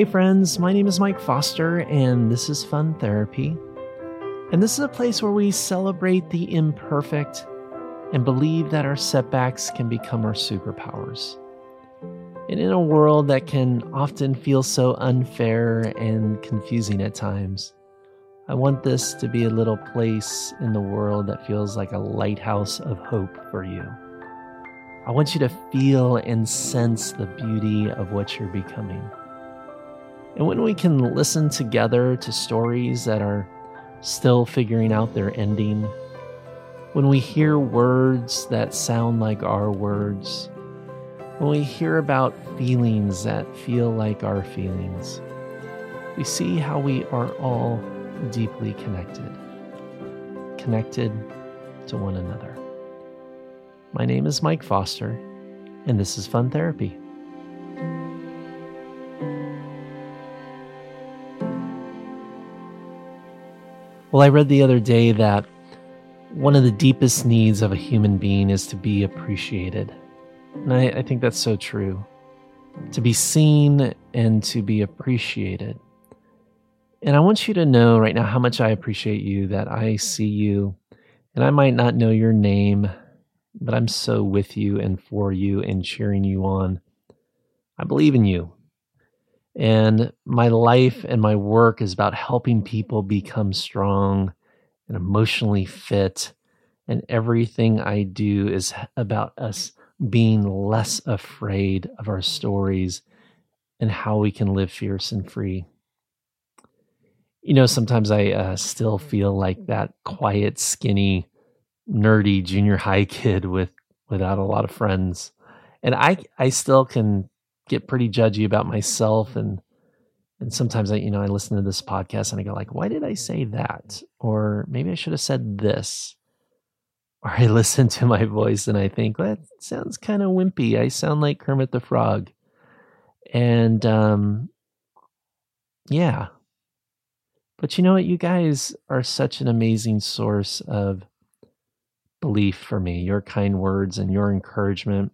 Hey, friends, my name is Mike Foster, and this is Fun Therapy. And this is a place where we celebrate the imperfect and believe that our setbacks can become our superpowers. And in a world that can often feel so unfair and confusing at times, I want this to be a little place in the world that feels like a lighthouse of hope for you. I want you to feel and sense the beauty of what you're becoming. And when we can listen together to stories that are still figuring out their ending, when we hear words that sound like our words, when we hear about feelings that feel like our feelings, we see how we are all deeply connected, connected to one another. My name is Mike Foster, and this is Fun Therapy. Well, I read the other day that one of the deepest needs of a human being is to be appreciated. And I, I, think that's so true. To be seen and to be appreciated. And I want you to know right now how much I appreciate you, that I see you, and I might not know your name, but I'm so with you and for you and cheering you on. I believe in you. And my life and my work is about helping people become strong and emotionally fit. And everything I do is about us being less afraid of our stories and how we can live fierce and free. You know, sometimes I uh, still feel like that quiet, skinny, nerdy junior high kid with without a lot of friends, and I I still can get pretty judgy about myself and and sometimes I, you know, I listen to this podcast and I go like, why did I say that? Or maybe I should have said this. Or I listen to my voice and I think, well, that sounds kind of wimpy. I sound like Kermit the Frog. And um yeah. But you know what? You guys are such an amazing source of belief for me. Your kind words and your encouragement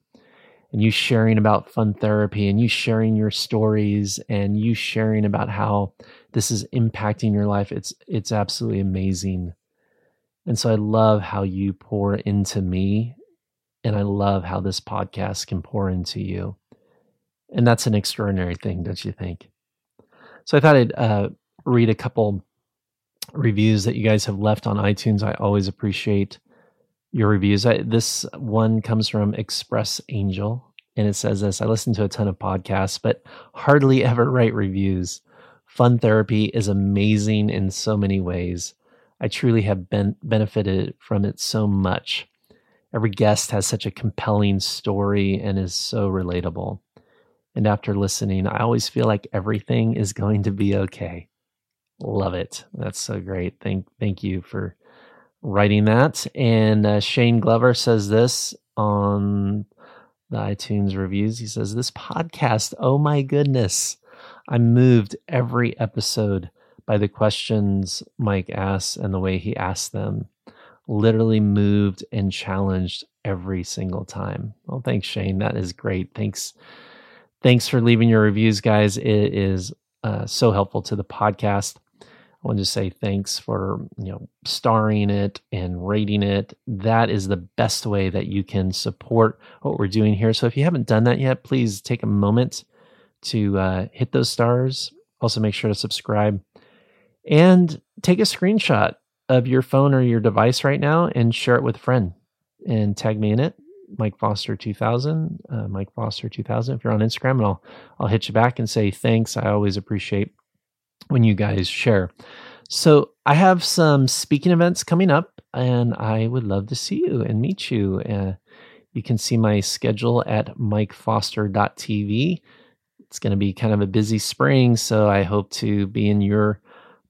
and you sharing about fun therapy and you sharing your stories and you sharing about how this is impacting your life it's it's absolutely amazing. And so i love how you pour into me and i love how this podcast can pour into you. And that's an extraordinary thing don't you think? So i thought i'd uh, read a couple reviews that you guys have left on itunes. I always appreciate your reviews. I, this one comes from Express Angel, and it says this I listen to a ton of podcasts, but hardly ever write reviews. Fun therapy is amazing in so many ways. I truly have benefited from it so much. Every guest has such a compelling story and is so relatable. And after listening, I always feel like everything is going to be okay. Love it. That's so great. Thank thank you for writing that. And uh, Shane Glover says this on the iTunes reviews. He says, This podcast, oh my goodness. I'm moved every episode by the questions Mike asks and the way he asks them. Literally moved and challenged every single time. Well, thanks, Shane. That is great. Thanks. Thanks for leaving your reviews, guys. It is uh, so helpful to the podcast. I want to say thanks for you know starring it and rating it. That is the best way that you can support what we're doing here. So if you haven't done that yet, please take a moment to uh, hit those stars. Also, make sure to subscribe and take a screenshot of your phone or your device right now and share it with a friend and tag me in it. Mike Foster 2000, uh, Mike Foster 2000. If you're on Instagram, and I'll I'll hit you back and say thanks. I always appreciate when you guys share. So I have some speaking events coming up, and I would love to see you and meet you. Uh, you can see my schedule at mikefoster.tv. It's going to be kind of a busy spring, so I hope to be in your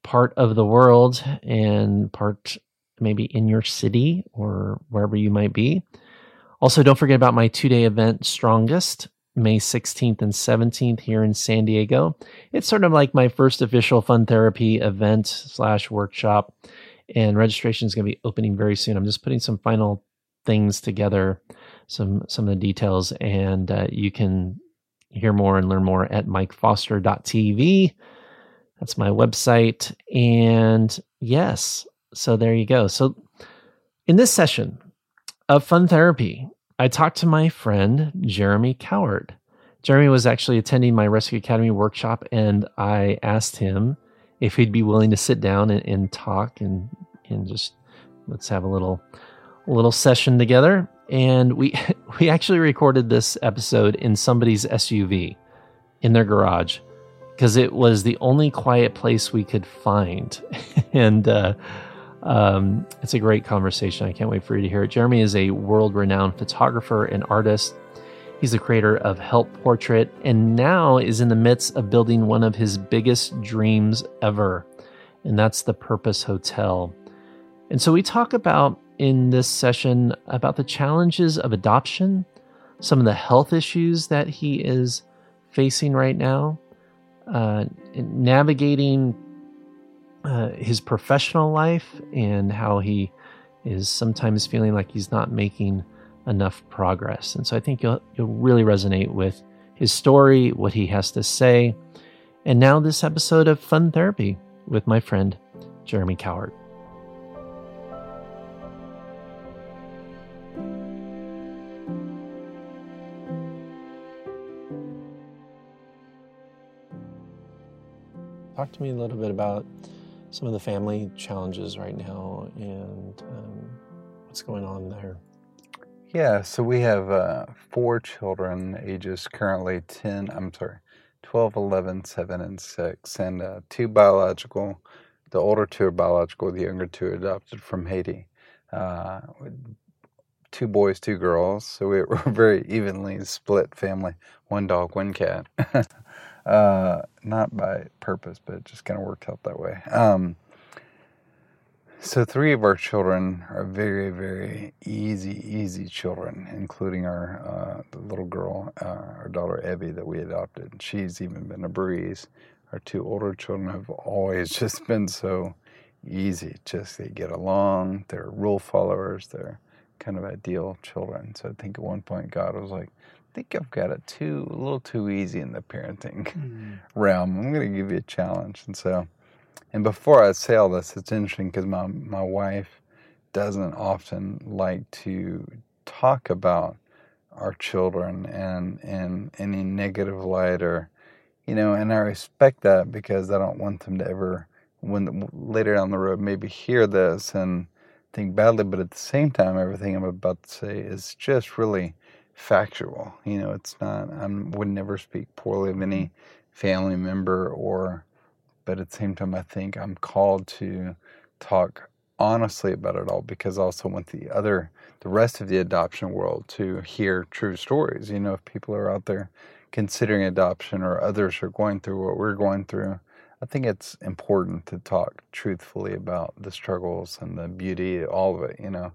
part of the world and part maybe in your city or wherever you might be. Also, don't forget about my two day event, Strongest. May 16th and 17th here in San Diego. It's sort of like my first official fun therapy event slash workshop, and registration is going to be opening very soon. I'm just putting some final things together, some some of the details, and uh, you can hear more and learn more at mikefoster.tv. That's my website. And yes, so there you go. So in this session of Fun Therapy, I talked to my friend Jeremy Cowart. Jeremy was actually attending my Rescue Academy workshop, and I asked him if he'd be willing to sit down and, and talk and and just let's have a little little session together. And we we actually recorded this episode in somebody's SUV in their garage because it was the only quiet place we could find. and uh, um, it's a great conversation. I can't wait for you to hear it. Jeremy is a world renowned photographer and artist. He's the creator of Help Portrait and now is in the midst of building one of his biggest dreams ever, and that's the Purpose Hotel. And so we talk about in this session about the challenges of adoption, some of the health issues that he is facing right now, uh, navigating uh, his professional life and how he is sometimes feeling like he's not making enough progress. And so I think you'll you'll really resonate with his story, what he has to say, and now this episode of Fun Therapy with my friend Jeremy Cowart. Talk to me a little bit about some of the family challenges right now and um, what's going on there. Yeah, so we have uh, four children, ages currently 10, I'm sorry, 12, 11, 7, and 6, and uh, two biological. The older two are biological, the younger two adopted from Haiti. Uh, two boys, two girls, so we we're very evenly split family one dog, one cat. Uh, not by purpose, but it just kind of worked out that way. Um, so three of our children are very, very easy, easy children, including our uh, little girl, uh, our daughter Evie, that we adopted. She's even been a breeze. Our two older children have always just been so easy. Just they get along. They're rule followers. They're kind of ideal children. So I think at one point God was like, think I've got it too a little too easy in the parenting mm. realm. I'm going to give you a challenge, and so, and before I say all this, it's interesting because my my wife doesn't often like to talk about our children and in any negative light or you know and i respect that because i don't want them to ever when later down the road maybe hear this and think badly but at the same time everything i'm about to say is just really factual. You know, it's not. I would never speak poorly of any mm-hmm. family member, or, but at the same time, I think I'm called to talk honestly about it all because I also want the other, the rest of the adoption world to hear true stories. You know, if people are out there considering adoption or others are going through what we're going through, I think it's important to talk truthfully about the struggles and the beauty, all of it. You know,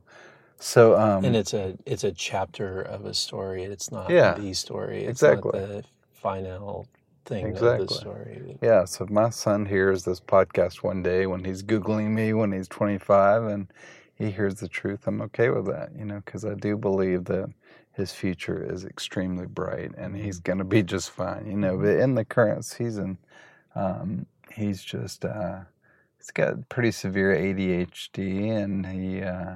so um, and it's a it's a chapter of a story. It's not yeah, the story. It's exactly the final thing exactly. of the story. Yeah. So my son hears this podcast one day when he's googling me when he's 25 and he hears the truth, I'm okay with that. You know, because I do believe that his future is extremely bright and he's mm-hmm. going to be just fine. You know, but in the current season, um, he's just uh, he's got pretty severe ADHD and he. Uh,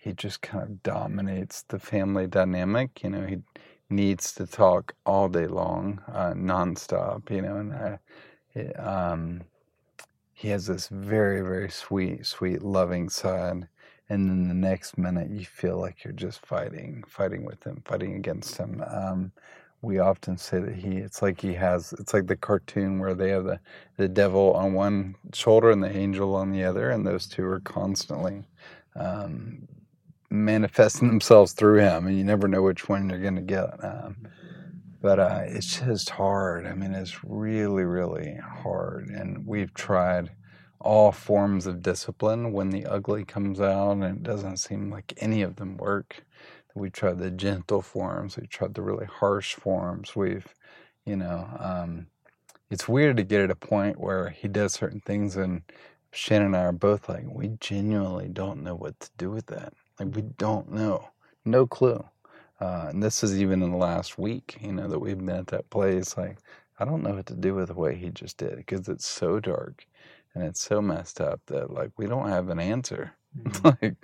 he just kind of dominates the family dynamic. You know, he needs to talk all day long, uh, nonstop. You know, and uh, it, um, he has this very, very sweet, sweet, loving side. And then the next minute, you feel like you're just fighting, fighting with him, fighting against him. Um, we often say that he, it's like he has, it's like the cartoon where they have the, the devil on one shoulder and the angel on the other, and those two are constantly um, manifesting themselves through him, and you never know which one you're going to get. Um, but uh, it's just hard. I mean, it's really, really hard. And we've tried all forms of discipline when the ugly comes out, and it doesn't seem like any of them work. We tried the gentle forms, we tried the really harsh forms. We've, you know, um, it's weird to get at a point where he does certain things, and Shannon and I are both like, we genuinely don't know what to do with that. Like we don't know, no clue. Uh, and this is even in the last week, you know, that we've been at that place. Like, I don't know what to do with the way he just did because it's so dark and it's so messed up that like we don't have an answer. Mhm. like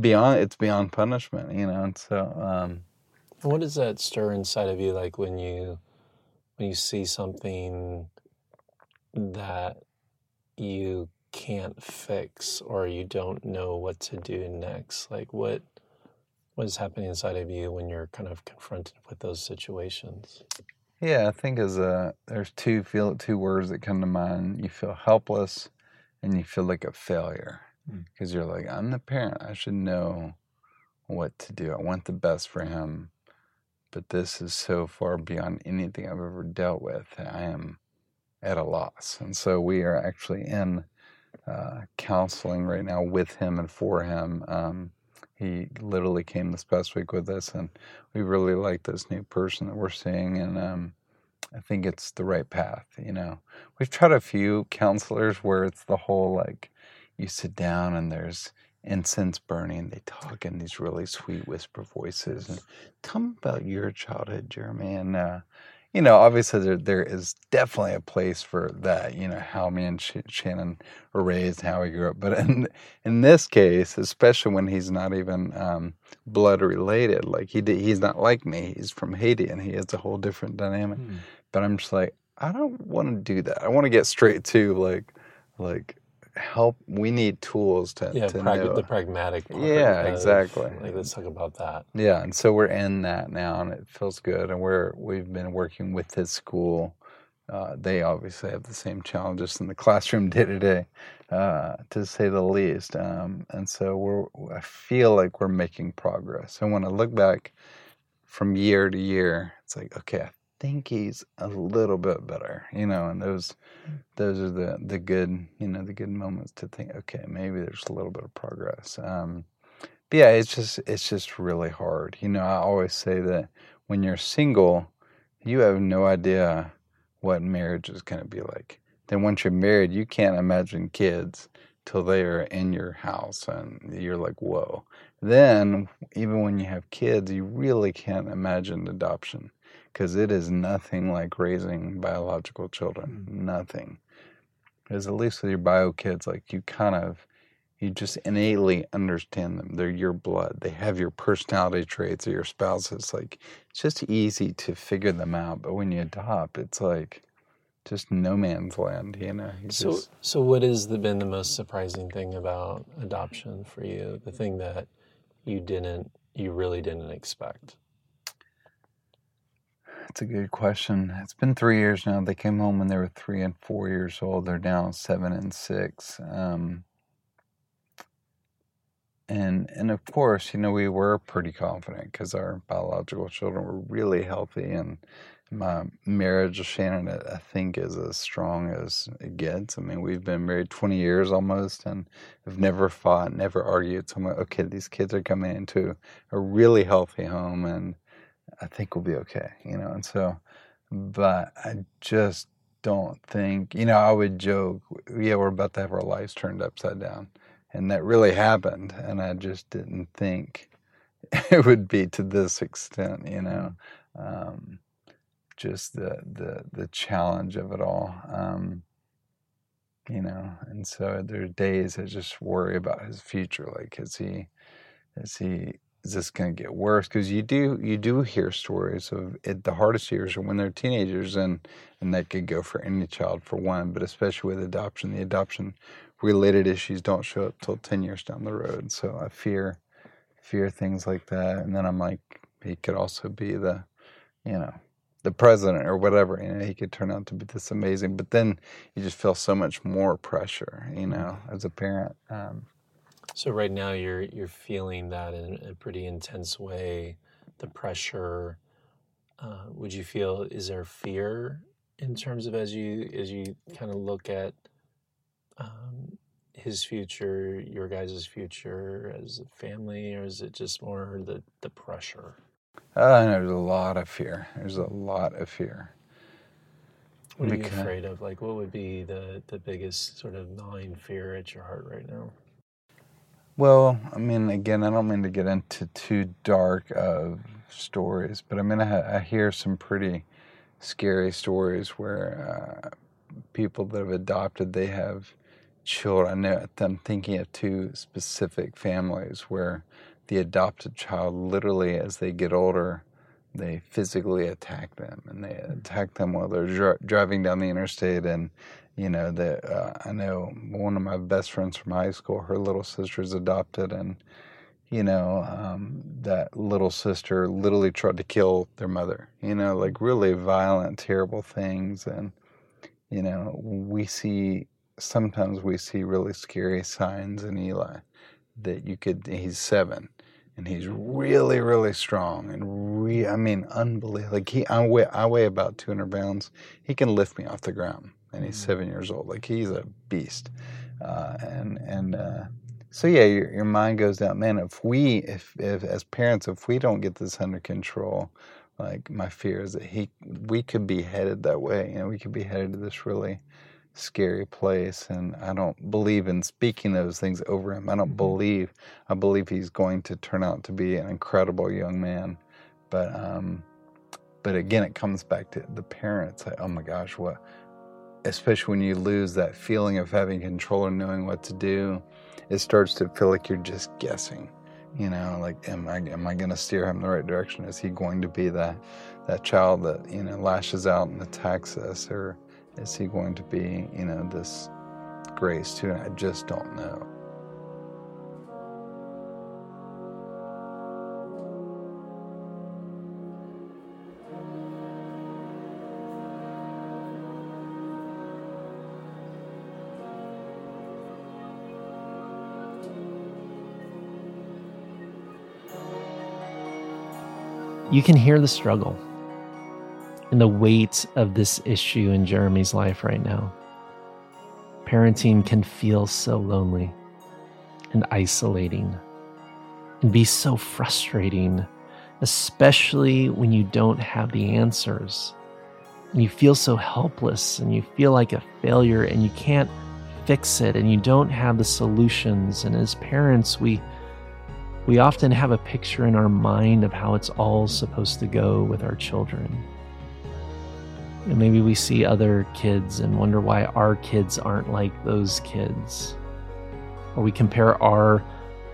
beyond, it's beyond punishment, you know. And so, um, What does that stir inside of you like when you when you see something that you can't fix or you don't know what to do next? Like what what is happening inside of you when you're kind of confronted with those situations? yeah, I think as a there's two feel two words that come to mind. You feel helpless, and you feel like a failure Mm. because you're like, I'm the parent. I should know what to do. I want the best for him, but this is so far beyond anything I've ever dealt with. that I am at a loss, and so we are actually in uh, counseling right now with him and for him. Um, he literally came this past week with us, and we really like this new person that we're seeing, and um, I think it's the right path. You know, we've tried a few counselors where it's the whole like you sit down and there's incense burning. They talk in these really sweet whisper voices and tell me about your childhood, Jeremy. And uh, you know, obviously there there is definitely a place for that. You know, how me and Sh- Shannon were raised, how we grew up. But in in this case, especially when he's not even um, blood related, like he did, he's not like me. He's from Haiti and he has a whole different dynamic but I'm just like, I don't want to do that. I want to get straight to like, like help. We need tools to, Yeah, to prag- the pragmatic. Yeah, of, exactly. Like let's talk about that. Yeah, and so we're in that now, and it feels good. And we're we've been working with his school. Uh, they obviously have the same challenges in the classroom day to day, uh, to say the least. Um, and so we're I feel like we're making progress. And when I look back from year to year, it's like okay, I think he's a little bit better, you know. And those those are the the good you know the good moments to think okay, maybe there's a little bit of progress. Um, but yeah, it's just it's just really hard. You know, I always say that when you're single, you have no idea what marriage is going to be like. Then once you're married, you can't imagine kids till they are in your house and you're like, "Whoa." Then even when you have kids, you really can't imagine adoption because it is nothing like raising biological children. Mm. Nothing. Because at least with your bio kids, like you kind of you just innately understand them. They're your blood. They have your personality traits or your spouses. Like it's just easy to figure them out. But when you adopt, it's like just no man's land, you know. You So, just, so what has the, been the most surprising thing about adoption for you? The thing that you didn't, you really didn't expect. That's a good question. It's been three years now. They came home when they were three and four years old. They're now seven and six. Um, and and of course, you know, we were pretty confident because our biological children were really healthy, and my marriage with Shannon, I think, is as strong as it gets. I mean, we've been married twenty years almost, and have never fought, never argued. So I'm like, okay, these kids are coming into a really healthy home, and I think we'll be okay, you know. And so, but I just don't think, you know, I would joke, yeah, we're about to have our lives turned upside down. And that really happened. And I just didn't think it would be to this extent, you know. Um, just the, the, the challenge of it all. Um, you know, and so there are days I just worry about his future. Like, is he, is he, is this going to get worse? Because you do, you do hear stories of it. The hardest years are when they're teenagers, and and that could go for any child for one, but especially with adoption, the adoption related issues don't show up till ten years down the road. So I fear, fear things like that. And then I'm like, he could also be the, you know, the president or whatever. You know, he could turn out to be this amazing. But then you just feel so much more pressure, you know, as a parent. Um, So right now you're you're feeling that in a pretty intense way, the pressure. Uh, would you feel is there fear in terms of as you as you kind of look at um, his future, your guys' future as a family, or is it just more the the pressure? uh, there's a lot of fear. There's a lot of fear. What are you Because- afraid of? Like, what would be the the biggest sort of gnawing fear at your heart right now? Well, I mean, again, I don't mean to get into too dark of stories, but I mean, I, I hear some pretty scary stories where uh, people that have adopted, they have children. I know I'm thinking of two specific families where the adopted child, literally, as they get older, they physically attack them and they attack them while they're dri- driving down the interstate and you know that uh, i know one of my best friends from high school her little sister's adopted and you know um, that little sister literally tried to kill their mother you know like really violent terrible things. And you know we see sometimes we see really scary signs in eli that you could he's seven and he's really really strong and re i mean unbelievable like he i weigh, I weigh about 200 pounds. He can lift me off the ground and he's mm. seven years old like he's a beast uh, and and uh, so yeah your, your mind goes down man if we if, if as parents if we don't get this under control like my fear is that he we could be headed that way you know we could be headed to this really scary place and I don't believe in speaking those things over him. I don't mm-hmm. believe I believe he's going to turn out to be an incredible young man. But um but again it comes back to the parents like, oh my gosh, what especially when you lose that feeling of having control and knowing what to do, it starts to feel like you're just guessing. You know, like am I am I gonna steer him in the right direction? Is he going to be that that child that, you know, lashes out and attacks us or is he going to be, you know, this grace too? And I just don't know. You can hear the struggle and the weight of this issue in Jeremy's life right now. Parenting can feel so lonely and isolating and be so frustrating, especially when you don't have the answers. And you feel so helpless and you feel like a failure and you can't fix it and you don't have the solutions. And as parents, we we often have a picture in our mind of how it's all supposed to go with our children. And maybe we see other kids and wonder why our kids aren't like those kids. Or we compare our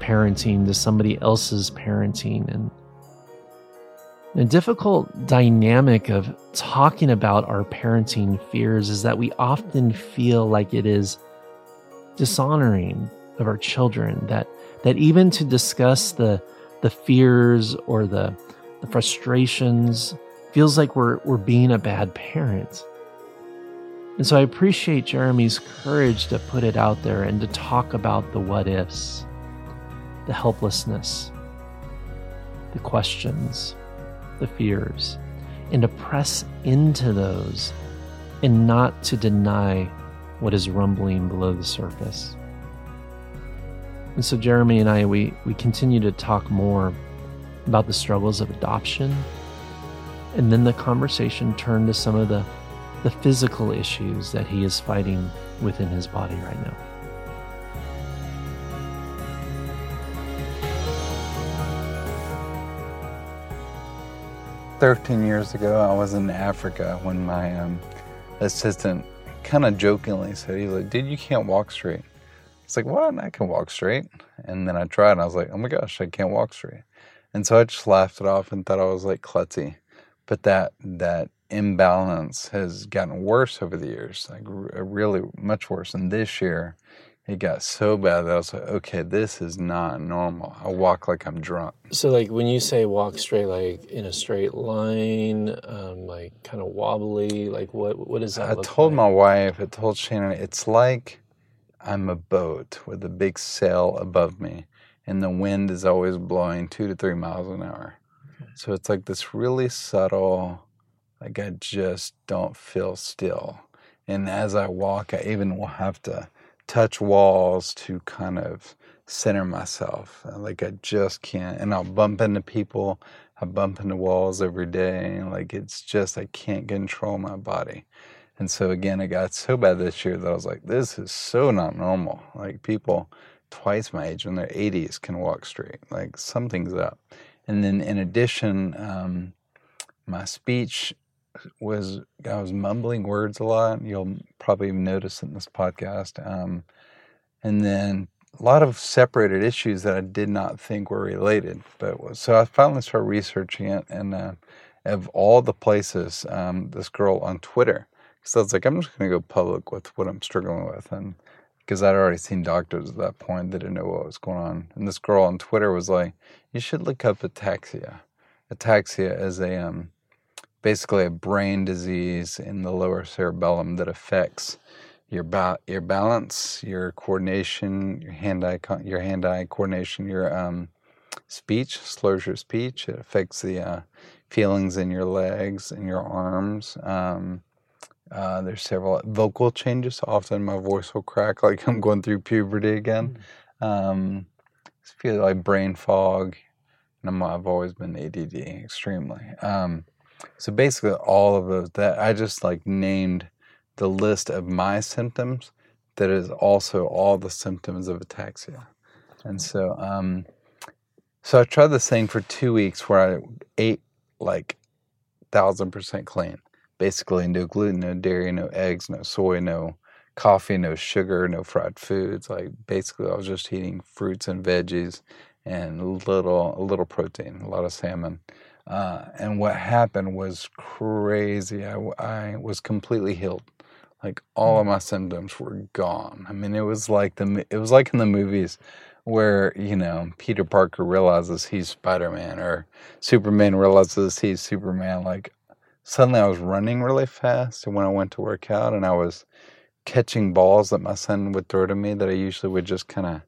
parenting to somebody else's parenting. And the difficult dynamic of talking about our parenting fears is that we often feel like it is dishonoring of our children, that, that even to discuss the, the fears or the, the frustrations feels like we're, we're being a bad parent. And so I appreciate Jeremy's courage to put it out there and to talk about the what ifs, the helplessness, the questions, the fears, and to press into those and not to deny what is rumbling below the surface. And so Jeremy and I, we, we continue to talk more about the struggles of adoption and then the conversation turned to some of the, the physical issues that he is fighting within his body right now. Thirteen years ago, I was in Africa when my um, assistant kind of jokingly said, "He's like, dude, you can't walk straight." It's like, what? I can walk straight. And then I tried, and I was like, oh my gosh, I can't walk straight. And so I just laughed it off and thought I was like klutzy but that that imbalance has gotten worse over the years, like uh, really much worse. And this year, it got so bad that I was like, okay, this is not normal. I walk like I'm drunk. So, like when you say walk straight, like in a straight line, um, like kind of wobbly, like what what is that? I told like? my wife, I told Shannon, it's like I'm a boat with a big sail above me, and the wind is always blowing two to three miles an hour. So it's like this really subtle, like I just don't feel still. And as I walk, I even will have to touch walls to kind of center myself. Like I just can't. And I'll bump into people. I bump into walls every day. Like it's just, I can't control my body. And so again, it got so bad this year that I was like, this is so not normal. Like people twice my age in their 80s can walk straight. Like something's up. And then in addition, um, my speech was I was mumbling words a lot. You'll probably notice in this podcast. Um, and then a lot of separated issues that I did not think were related. But so I finally started researching it, and uh, of all the places, um, this girl on Twitter. So it's like, I'm just going to go public with what I'm struggling with, and because I'd already seen doctors at that point that didn't know what was going on. And this girl on Twitter was like, "You should look up ataxia. Ataxia is a um, basically a brain disease in the lower cerebellum that affects your ba- your balance, your coordination, your hand-eye co- your hand-eye coordination, your um, speech, slurs your speech. It affects the uh, feelings in your legs and your arms. Um, uh, there's several vocal changes. Often my voice will crack like I'm going through puberty again. Mm. Um, I feel like brain fog, and i have always been ADD extremely. Um, so basically, all of those that I just like named the list of my symptoms that is also all the symptoms of ataxia. And so, um, so I tried this thing for two weeks where I ate like thousand percent clean, basically no gluten, no dairy, no eggs, no soy, no coffee, no sugar, no fried foods. Like basically, I was just eating fruits and veggies and a little a little protein, a lot of salmon. Uh, and what happened was crazy. I, I was completely healed. Like all of mm. my symptoms were gone. I mean, it was like the it was like in the movies where you know Peter Parker realizes he's Spider Man or Superman realizes he's Superman. Like suddenly, I was running really fast, and when I went to work out, and I was catching balls that my son would throw to me that I usually would just kind of.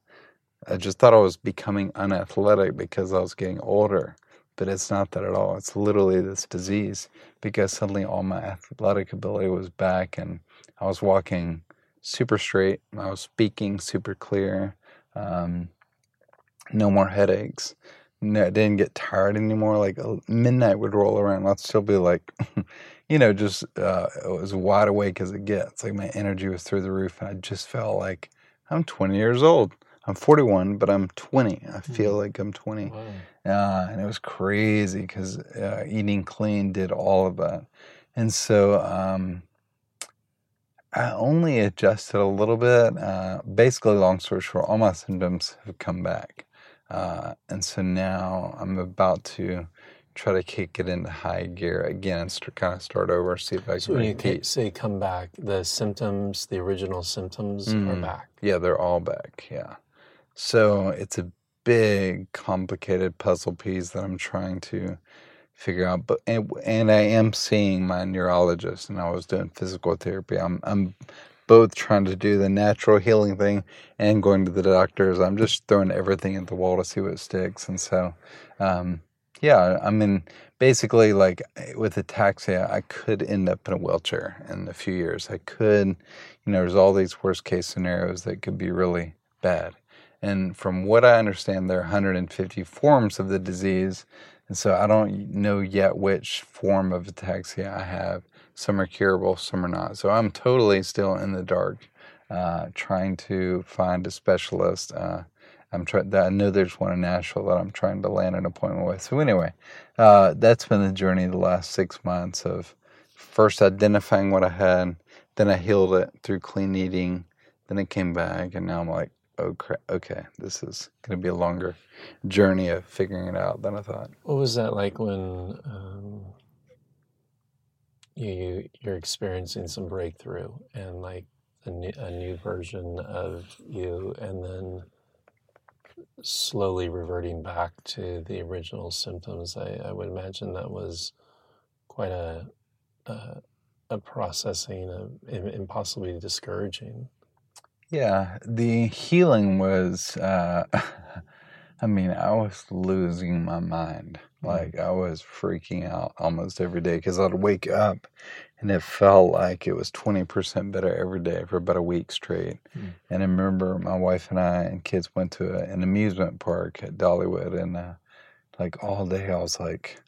I just thought I was becoming unathletic because I was getting older but it's not that at all. It's literally this disease because suddenly all my athletic ability was back and I was walking super straight. I was speaking super clear. Um, no more headaches. No, I didn't get tired anymore. Like midnight would roll around. I'd still be like, you know, just uh, as wide awake as it gets. Like my energy was through the roof. And I just felt like I'm 20 years old. I'm 41, but I'm 20. I feel mm. like I'm 20. Wow. Uh, and it was crazy because uh, eating clean did all of that. And so um, I only adjusted a little bit. Uh, basically, long story short, all my symptoms have come back. Uh, and so now I'm about to try to kick it into high gear again and kind of start over, see if I can. So when you say come back, the symptoms, the original symptoms mm, are back. Yeah, they're all back. Yeah. So it's a big, complicated puzzle piece that I'm trying to figure out. But and, and I am seeing my neurologist, and I was doing physical therapy. I'm I'm both trying to do the natural healing thing and going to the doctors. I'm just throwing everything at the wall to see what sticks. And so, um, yeah, I mean, basically, like with ataxia, I could end up in a wheelchair in a few years. I could, you know, there's all these worst case scenarios that could be really bad. And from what I understand, there are 150 forms of the disease. And so I don't know yet which form of ataxia I have. Some are curable, some are not. So I'm totally still in the dark, uh, trying to find a specialist. Uh, I'm trying. I know there's one in Nashville that I'm trying to land an appointment with. So anyway, uh, that's been the journey the last six months of first identifying what I had, then I healed it through clean eating, then it came back, and now I'm like, oh crap, okay, this is going to be a longer journey of figuring it out than I thought. What was that like when um, you you're experiencing some breakthrough and like a new, a new version of you, and then slowly reverting back to the original symptoms? I, I would imagine that was quite a a, a processing of impossibly discouraging. Yeah, the healing was, uh, I mean, I was losing my mind. Mm. Like, I was freaking out almost every day because I'd wake up and it felt like it was 20% better every day for about a week straight. Mm. And I remember my wife and I and kids went to a, an amusement park at Dollywood, and uh, like all day I was like,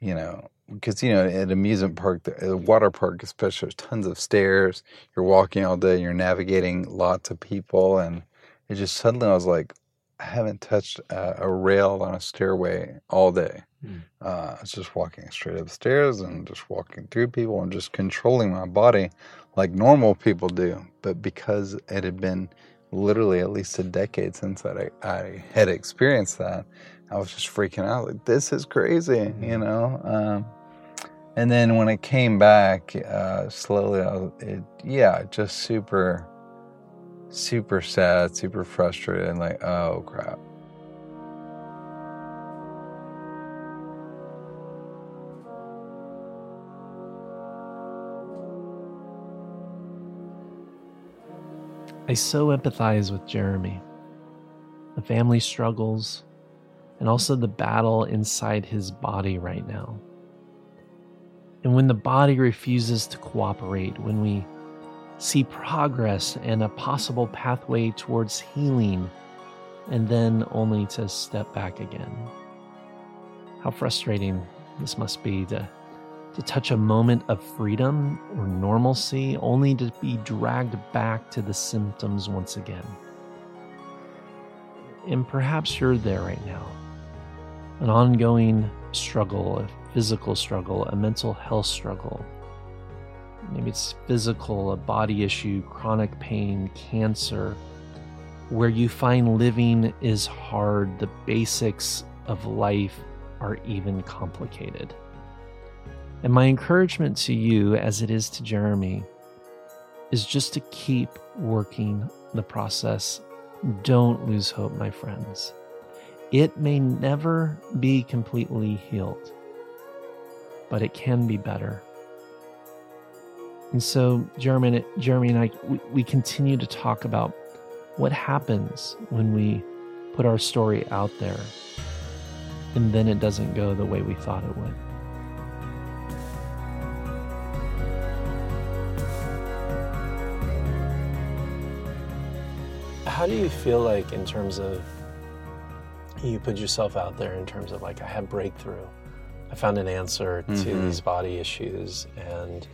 you know, because you know at amusement park, the water park especially, there's tons of stairs. You're walking all day, you're navigating lots of people, and it just suddenly I was like, I haven't touched a, a rail on a stairway all day. Mm. Uh, I was just walking straight upstairs and just walking through people and just controlling my body like normal people do. But because it had been literally at least a decade since I, I had experienced that, I was just freaking out. Like, this is crazy, Mm-hmm. you know? Um, and then when it came back uh, slowly, I was, it, yeah, just super, super sad, super frustrated, and like, oh crap. I so empathize with Jeremy. The family struggles, and also the battle inside his body right now. And when the body refuses to cooperate, when we see progress and a possible pathway towards healing, and then only to step back again. How frustrating this must be to, to touch a moment of freedom or normalcy only to be dragged back to the symptoms once again. And perhaps you're there right now. An ongoing struggle, a physical struggle, a mental health struggle. Maybe it's physical, a body issue, chronic pain, cancer, where you find living is hard, the basics of life are even complicated. And my encouragement to you, as it is to Jeremy, is just to keep working the process. Don't lose hope, my friends. It may never be completely healed, but it can be better. And so, Jeremy, Jeremy and I, we, we continue to talk about what happens when we put our story out there and then it doesn't go the way we thought it would. How do you feel like, in terms of you put yourself out there, in terms of like, I had breakthrough, I found an answer to Mhm. these body issues, and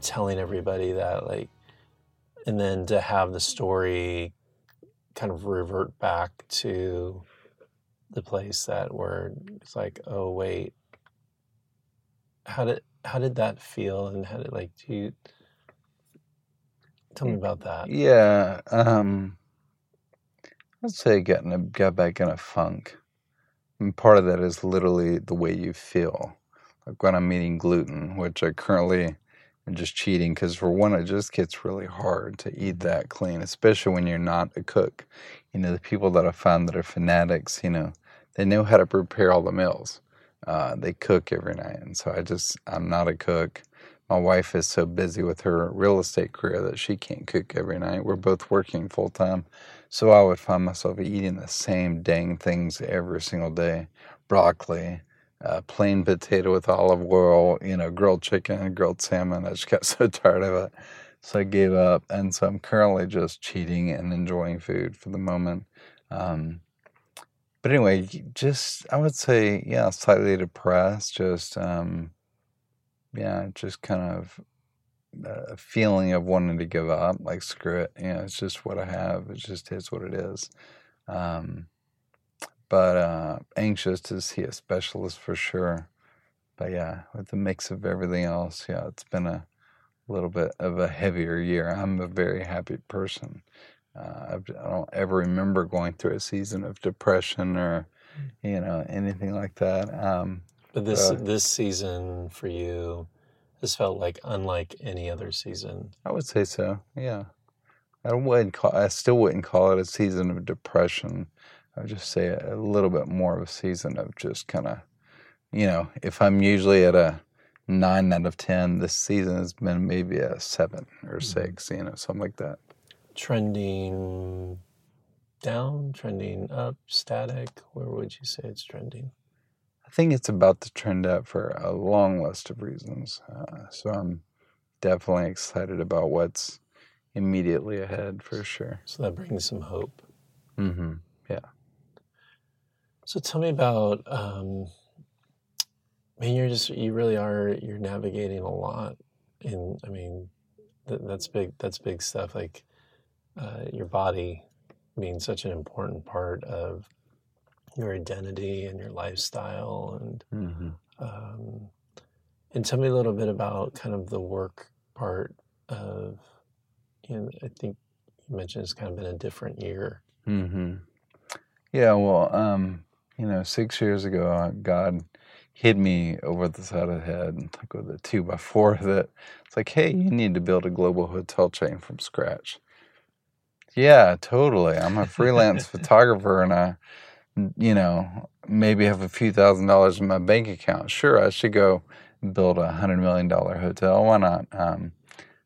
telling everybody that, like, and then to have the story kind of revert back to the place that where it's like, oh wait, how did how did that feel, and how did like do you tell me about that? Yeah, um, I'd say getting a, got back in a funk. And part of that is literally the way you feel. Like when I'm eating gluten, which I currently am just cheating because for one, it just gets really hard to eat that clean, especially when you're not a cook. You know, the people that I found that are fanatics, you know, they know how to prepare all the meals. Uh, they cook every night, and so I just I'm not a cook. My wife is so busy with her real estate career that she can't cook every night. We're both working full time. So I would find myself eating the same dang things every single day broccoli, uh, plain potato with olive oil, you know, grilled chicken, grilled salmon. I just got so tired of it. So I gave up. And so I'm currently just cheating and enjoying food for the moment. Um, but anyway, just, I would say, yeah, slightly depressed, just, um, yeah, just kind of a feeling of wanting to give up, like screw it, you know, it's just what I have. It just is what it is. Um, but uh, anxious to see a specialist for sure. But yeah, with the mix of everything else, yeah, it's been a little bit of a heavier year. I'm a very happy person. Uh, I've, I don't ever remember going through a season of depression or, you know, anything like that. Um, But this Uh, this season for you has felt like unlike any other season. I would say so. Yeah, I wouldn't call. I still wouldn't call it a season of depression. I would just say a, a little bit more of a season of just kind of, you know, if I'm usually at a nine out of ten, this season has been maybe a seven or Mhm. six. You know, something like that. Trending down, trending up, static. Where would you say it's trending? I think it's about to trend up for a long list of reasons. Uh, so I'm definitely excited about what's immediately ahead for sure. So that brings some hope. Mm-hmm. So tell me about. Um, I mean, you're just you really are you're navigating a lot. In I mean, th- that's big. That's big stuff. Like uh, your body being such an important part of your identity and your lifestyle and Mm-hmm. um, and tell me a little bit about kind of the work part of you know i think you mentioned it's kind of been a different year Mm-hmm. Yeah, well, um, you know, six years ago, uh, God hit me over the side of the head, like with a two by four that it's like, hey, you need to build a global hotel chain from scratch. Yeah, totally. I'm a freelance photographer and I, you know, maybe have a few thousand dollars in my bank account. Sure, I should go build a hundred million dollar hotel. Why not? Um,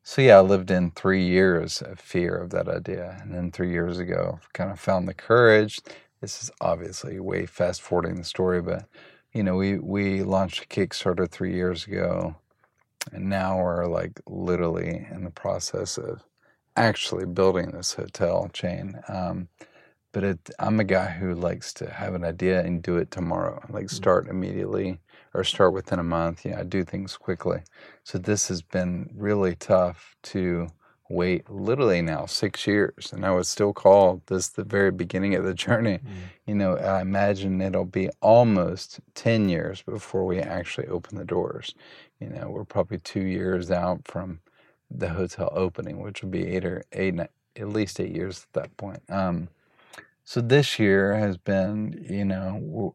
so yeah, I lived in three years of fear of that idea, and then three years ago, kind of found the courage. This is obviously way fast forwarding the story, but you know, we we launched a Kickstarter three years ago, and now we're like literally in the process of actually building this hotel chain. Um, but it, I'm a guy who likes to have an idea and do it tomorrow, like start immediately or start within a month. You know, I do things quickly. So this has been really tough to wait literally now six years. And I would still call this the very beginning of the journey. You know, I imagine it'll be almost 10 years before we actually open the doors. You know, we're probably two years out from the hotel opening, which would be eight or eight, at least eight years at that point. Um, so this year has been, you know, w-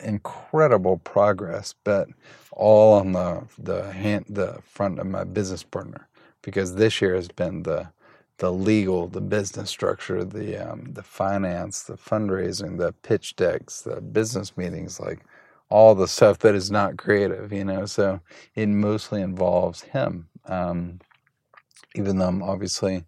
incredible progress, but all on the the hand, the front of my business partner, because this year has been the the legal, the business structure, the um, the finance, the fundraising, the pitch decks, the business meetings, like all the stuff that is not creative, you know. So it mostly involves him, um, even though I'm obviously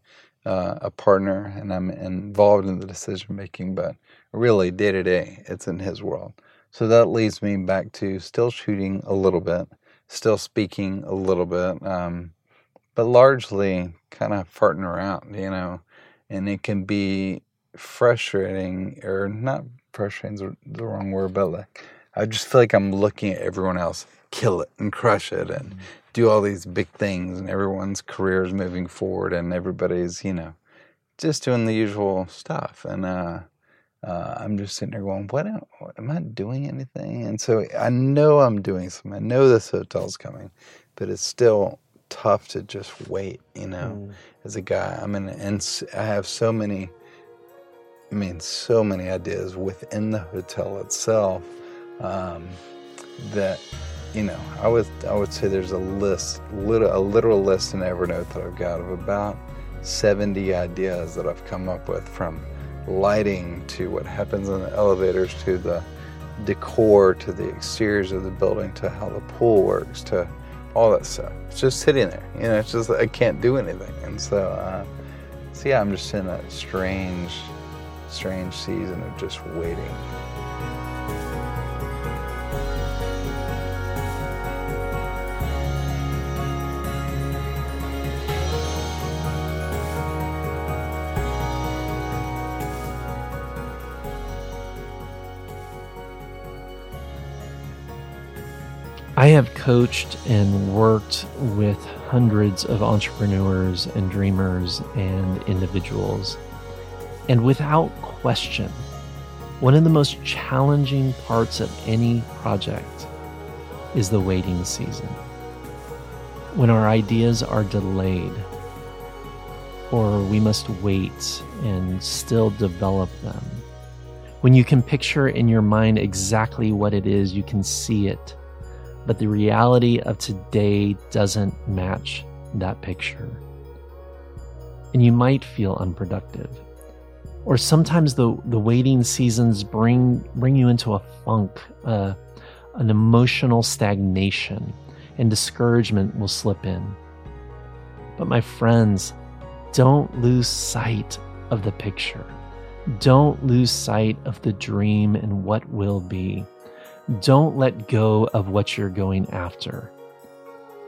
uh, a partner and I'm involved in the decision making, but really day to day, it's in his world. So that leads me back to still shooting a little bit, still speaking a little bit, um, but largely kind of farting around, you know. And it can be frustrating, or not frustrating is the wrong word, but like I just feel like I'm looking at everyone else kill it and crush it and do all these big things, and everyone's career is moving forward, and everybody's, you know, just doing the usual stuff. And uh, uh, I'm just sitting there going, what am, am I doing anything? And so I know I'm doing something. I know this hotel's coming, but it's still tough to just wait, you know, as a guy. I mean, and I have so many, I mean, so many ideas within the hotel itself um, that, you know, I would I would say there's a list, a literal list in Evernote that I've got of about 70 ideas that I've come up with from lighting to what happens in the elevators to the decor to the exteriors of the building to how the pool works to all that stuff. It's just sitting there. You know, it's just I can't do anything. And so, uh, so yeah, I'm just in a strange, strange season of just waiting. Coached and worked with hundreds of entrepreneurs and dreamers and individuals. And without question, one of the most challenging parts of any project is the waiting season. When our ideas are delayed, or we must wait and still develop them. When you can picture in your mind exactly what it is, you can see it but the reality of today doesn't match that picture. And you might feel unproductive. Or sometimes the, the waiting seasons bring, bring you into a funk, uh, an emotional stagnation, and discouragement will slip in. But my friends, don't lose sight of the picture. Don't lose sight of the dream and what will be. Don't let go of what you're going after.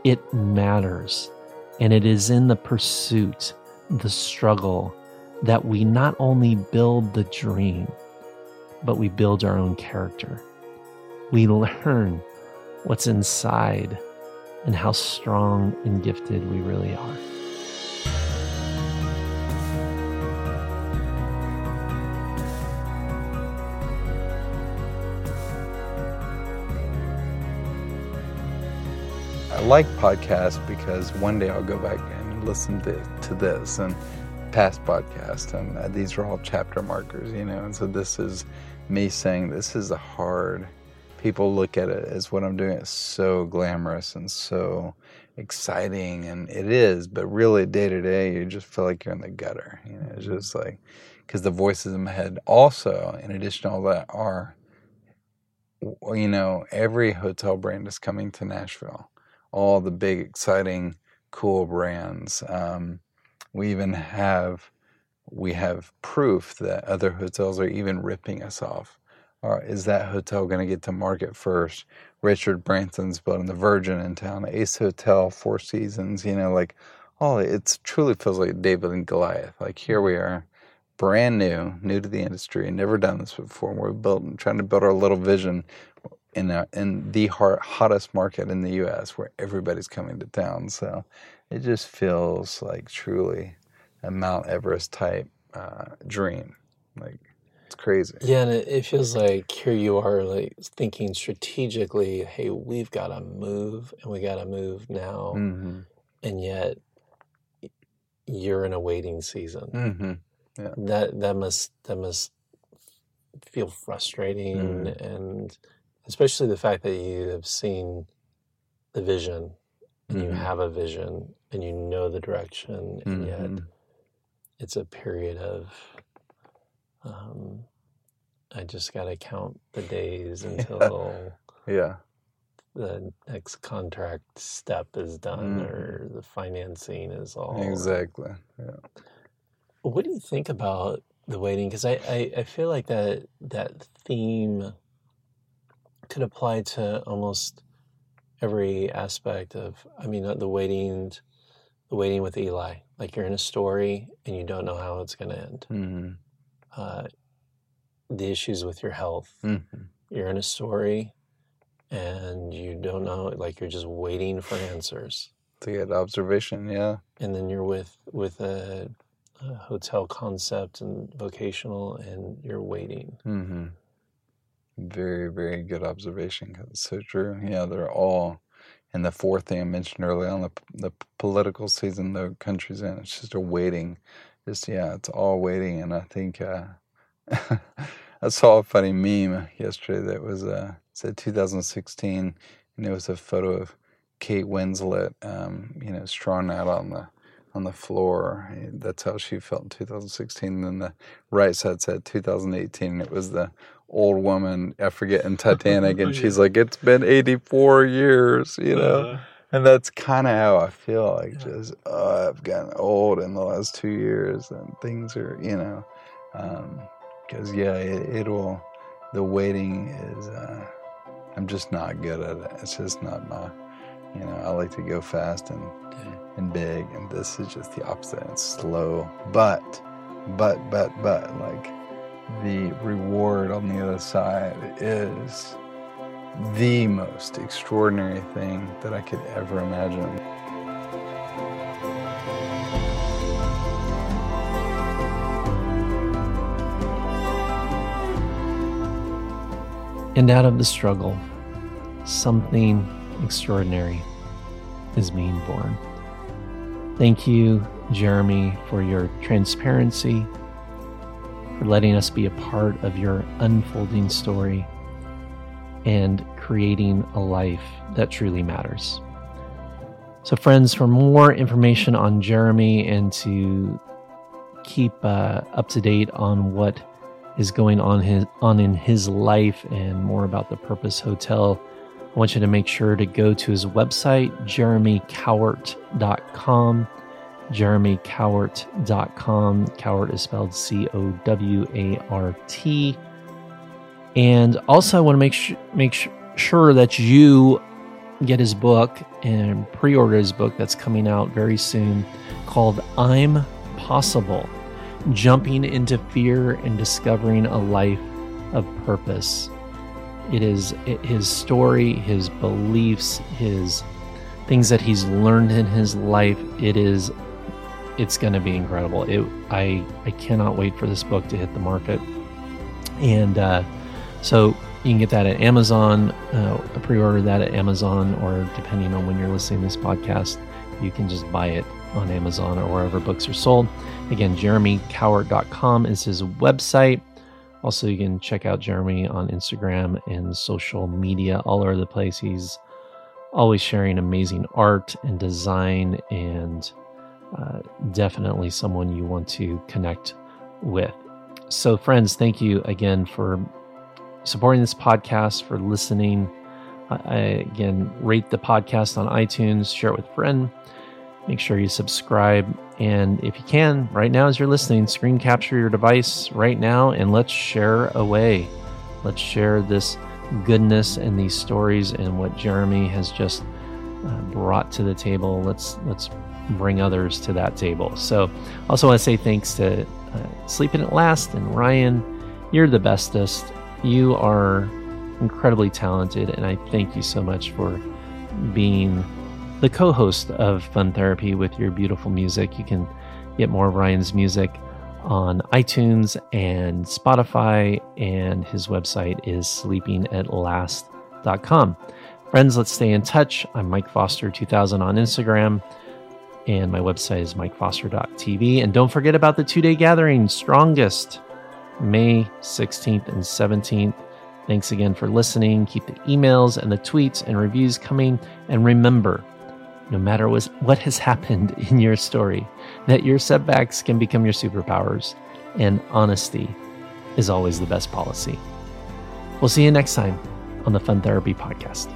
It matters. And it is in the pursuit, the struggle, that we not only build the dream, but we build our own character. We learn what's inside and how strong and gifted we really are. Like podcasts because one day I'll go back and listen to, to this and past podcasts, and uh, these are all chapter markers, you know. And so this is me saying this is a hard. People look at it as what I'm doing is so glamorous and so exciting, and it is. But really, day to day, you just feel like you're in the gutter. You know, it's just like because the voices in my head also, in addition to all that, are you know every hotel brand is coming to Nashville. All the big, exciting, cool brands. Um, we even have we have proof that other hotels are even ripping us off. Or is that hotel going to get to market first? Richard Branson's building the Virgin in town, Ace Hotel, Four Seasons. You know, like oh, it truly feels like David and Goliath. Like here we are, brand new, new to the industry, never done this before. We're building, trying to build our little vision in a, in the hot, hottest market in the U.S. where everybody's coming to town. So it just feels like truly a Mount Everest type uh, dream. Like it's crazy. Yeah, and it, it feels like here you are, like thinking strategically. Hey, we've got to move, and we got to move now. Mm-hmm. And yet, you're in a waiting season. Mm-hmm. Yeah. That that must that must feel frustrating, Mm. and especially the fact that you have seen the vision, and you Mhm. have a vision, and you know the direction, and yet Mhm. it's a period of um, I just got to count the days until Yeah. the next contract step is done Mhm. or the financing is all. Exactly. Yeah. What do you think about the waiting? Because I, I, I feel like that that theme could apply to almost every aspect of. I mean, the waiting, the waiting with Eli. Like you're in a story and you don't know how it's going to end. Mm-hmm. uh, the issues with your health. Mm-hmm. You're in a story and you don't know, like you're just waiting for answers. To get observation. Yeah. And then you're with with a, a hotel concept and vocational, and you're waiting. Mm-hmm. Very, very good observation. it's so true. Yeah, they're all. And the fourth thing I mentioned earlier on the the political season the country's in, it's just a waiting. Just yeah, it's all waiting. And I think uh, I saw a funny meme yesterday that was uh, said 2016, and it was a photo of Kate Winslet, um, you know, strung out on the on the floor. That's how she felt in 2016. And then the right side said 2018. And it was the old woman, I forget, in Titanic, and she's like, "It's been 84 years," you know. And that's kind of how I feel. Like Yeah. just oh, I've gotten old in the last two years, and things are, you know, because yeah, it, it'll. The waiting is. Uh, I'm just not good at it. It's just not my. You know, I like to go fast and and big, and this is just the opposite. It's slow, but, but, but, but, like the reward on the other side is the most extraordinary thing that I could ever imagine. And out of the struggle, something extraordinary is being born. Thank you, Jeremy, for your transparency, for letting us be a part of your unfolding story, and creating a life that truly matters. So, friends, for more information on Jeremy and to keep uh, up to date on what is going on his on in his life and more about the Purpose Hotel, I want you to make sure to go to his website, jeremycowart.com. jeremycowart.com. Cowart is spelled C O W A R T. And also, I want to make sure make sh- sure that you get his book and pre-order his book that's coming out very soon called I'm Possible jumping into fear and discovering a life of purpose. It is his story, his beliefs, his things that he's learned in his life. It is it's going to be incredible. It I I cannot wait for this book to hit the market. And uh, so You can get that at Amazon, uh, pre order that at Amazon, or depending on when you're listening to this podcast, you can just buy it on Amazon or wherever books are sold. Again, jeremycowart.com is his website. Also, you can check out Jeremy on Instagram and social media all over the place. He's always sharing amazing art and design, and uh, definitely someone you want to connect with. So, friends, thank you again for supporting this podcast, for listening. I, again, rate the podcast on iTunes, share it with a friend. Make sure you subscribe. And if you can, right now as you're listening, screen capture your device right now and let's share away. Let's share this goodness and these stories and what Jeremy has just uh, brought to the table. Let's let's bring others to that table. So, also want to say thanks to uh, Sleeping at Last and Ryan. You're the bestest. You are incredibly talented, and I thank you so much for being the co host of Fun Therapy with your beautiful music. You can get more of Ryan's music on iTunes and Spotify, and his website is sleepingatlast.com. Friends, let's stay in touch. I'm Mike Foster 2000 on Instagram, and my website is mikefoster.tv. And don't forget about the two day gathering, Strongest, May 16th and 17th. Thanks again for listening. Keep the emails and the tweets and reviews coming. And remember, no matter what has happened in your story, that your setbacks can become your superpowers, and honesty is always the best policy. We'll see you next time on the Fun Therapy Podcast.